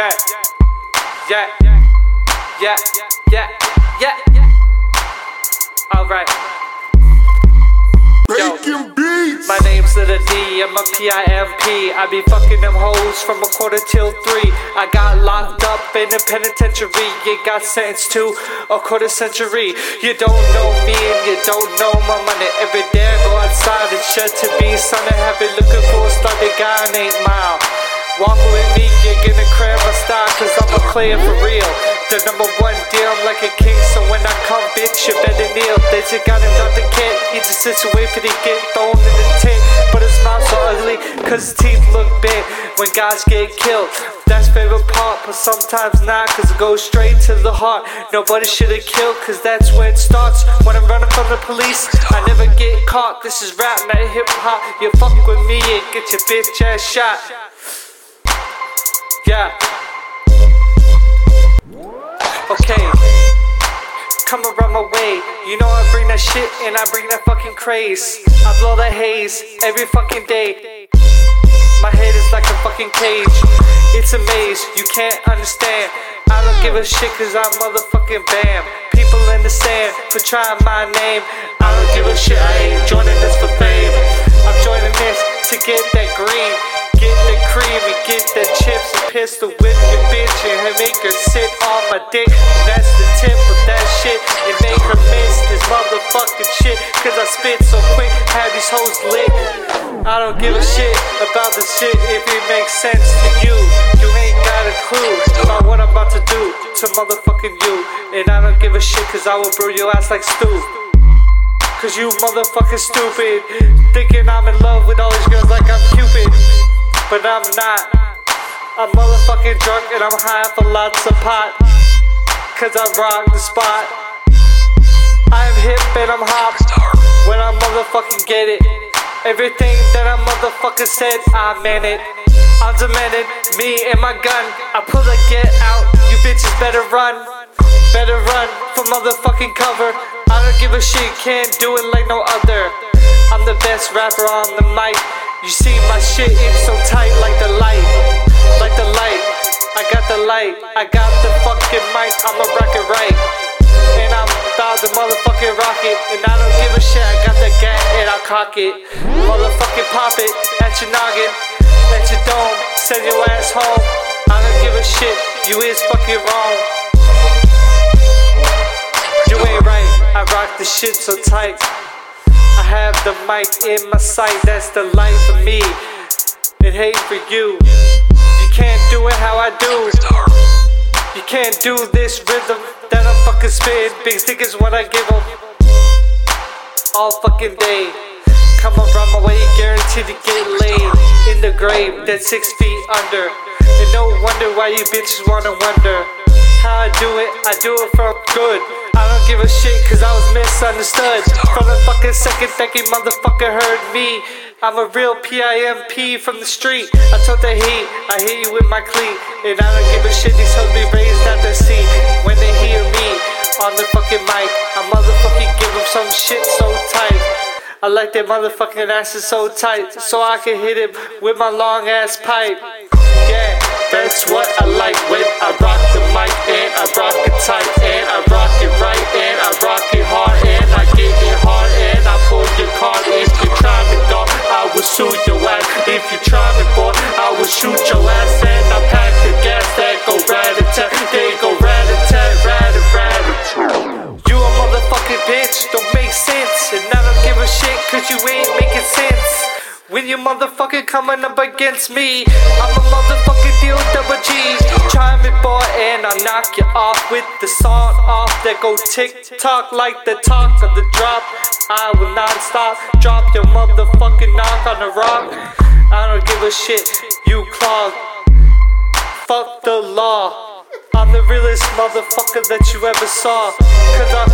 Yeah, yeah, yeah, yeah, yeah, yeah. Alright. Yo. Beats. My name's Little D, I'm a P-I-M-P I be fucking them hoes from a quarter till three. I got locked up in a penitentiary. You got sentenced to a quarter century. You don't know me and you don't know my money. Every day I go outside and shut to be Son of heaven looking for a started guy 8 Mile Player for real. The number one deal, I'm like a king So when I come, bitch, you better kneel. They just got him the kid He just sits wait for the get thrown in the tent But his mouth so ugly Cause his teeth look big. When guys get killed That's favorite part, but sometimes not Cause it goes straight to the heart. Nobody should've killed Cause that's where it starts. When I'm running from the police I never get caught. This is rap, not hip hop. You fuck with me and get your bitch ass shot. Yeah. Okay. Come around my way. You know I bring that shit and I bring that fucking craze. I blow that haze every fucking day. My head is like a fucking cage. It's a maze, you can't understand. I don't give a shit cause I'm motherfucking bam. People understand for trying my name. I don't give a shit, I ain't joining this for fame. I'm joining this to get that green. Get the cream and get the chips and pistol whip your bitch and make her sit on dick. That's the tip of that shit It make her miss this motherfucking shit. Cause I spit so quick, have these hoes lit. I don't give a shit about the shit if it makes sense to you. You ain't got a clue about what I'm about to do to motherfucking you. And I don't give a shit cause I will brew your ass like stew. Cause you motherfucking stupid. Thinking I'm in love with all these girls like I'm Cupid. But I'm not. I'm motherfucking drunk and I'm high for lots of pot. Cause I rock the spot. I'm hip and I'm hop. When I motherfucking get it. Everything that I motherfucking said, I meant it. I'm demanded, me and my gun. I pull a get out. You bitches better run. Better run for motherfucking cover. I don't give a shit, can't do it like no other. I'm the best rapper on the mic. You see my shit, it's so tight like the light. Like the light. I got the light. I got the fucking mic. Cock it. Motherfucking pop it at your noggin. At your dome. Send your ass home. I don't give a shit. You is fucking wrong. You ain't right. I rock the shit so tight. I have the mic in my sight. That's the life for me. And hate for you. You can't do it how I do. You can't do this rhythm that I'm fucking spitting. Big stick is what I give 'em all fucking day. Come around my way, guaranteed to get laid in the grave that's six feet under. And no wonder why you bitches wanna wonder how I do it. I do it for good. I don't give a shit cause I was misunderstood. From the fucking second that you motherfucker heard me. I'm a real PIMP from the street. I took the heat, I hit you with my cleat. And I don't give a shit, these hoes be raised at the sea. When they hear me on the fucking mic, I motherfucking give them some shit so tight. I like that motherfucking asses so tight, so I can hit it with my long ass pipe. Yeah, that's what I like when I rock the mic and I rock it tight and I cause you ain't making sense. When you motherfucking coming up against me, I'm a motherfucking deal double G. Try me, boy, and I'll knock you off with the song off that go tick tock like the talk of the drop. I will not stop. Drop your motherfucking knock on the rock. I don't give a shit, you clog. Fuck the law. I'm the realest motherfucker that you ever saw. Cause I'm